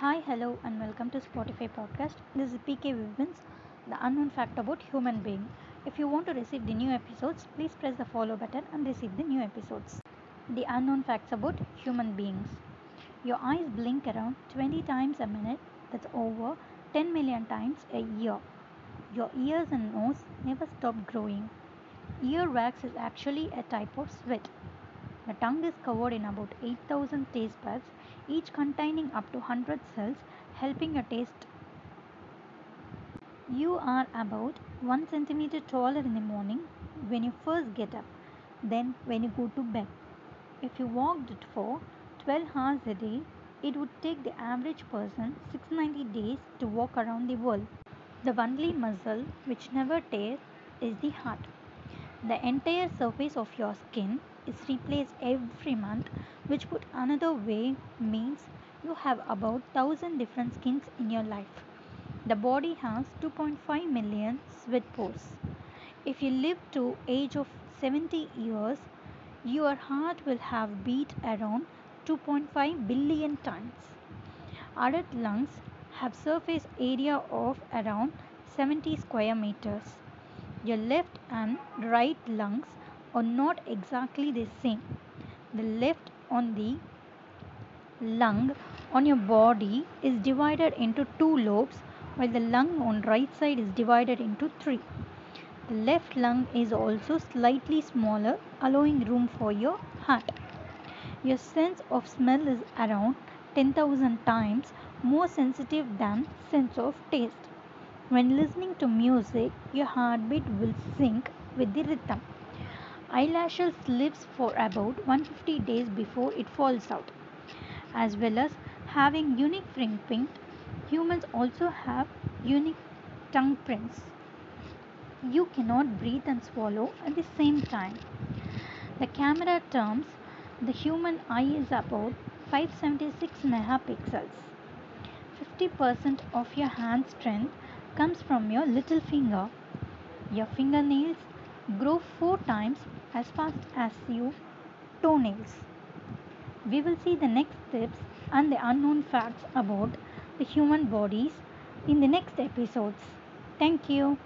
Hi, hello, and welcome to Spotify podcast. This is PK Vivens, the unknown fact about human being. If you want to receive the new episodes, please press the follow button and receive the new episodes. The unknown facts about human beings. Your eyes blink around 20 times a minute. That's over 10 million times a year. Your ears and nose never stop growing. Earwax is actually a type of sweat. The tongue is covered in about 8000 taste buds, each containing up to 100 cells, helping your taste. You are about 1 centimeter taller in the morning when you first get up, then when you go to bed. If you walked for 12 hours a day, it would take the average person 690 days to walk around the world. The only muscle which never tears is the heart. The entire surface of your skin is replaced every month, which put another way means you have about 1000 different skins in your life. The body has 2.5 million sweat pores. If you live to age of 70 years, your heart will have beat around 2.5 billion times. Adult lungs have surface area of around 70 square meters. Your left and right lungs are not exactly the same. The left on the lung on your body is divided into two lobes while the lung on right side is divided into three. The left lung is also slightly smaller allowing room for your heart. Your sense of smell is around 10,000 times more sensitive than sense of taste. When listening to music, your heartbeat will sync with the rhythm. Eyelashes lives for about 150 days before it falls out. As well as having unique fingerprint, humans also have unique tongue prints. You cannot breathe and swallow at the same time. The camera terms, the human eye is about 576 megapixels. 50% of your hand strength comes from your little finger. Your fingernails grow four times as fast as your toenails. We will see the next tips and the unknown facts about the human bodies in the next episodes. Thank you.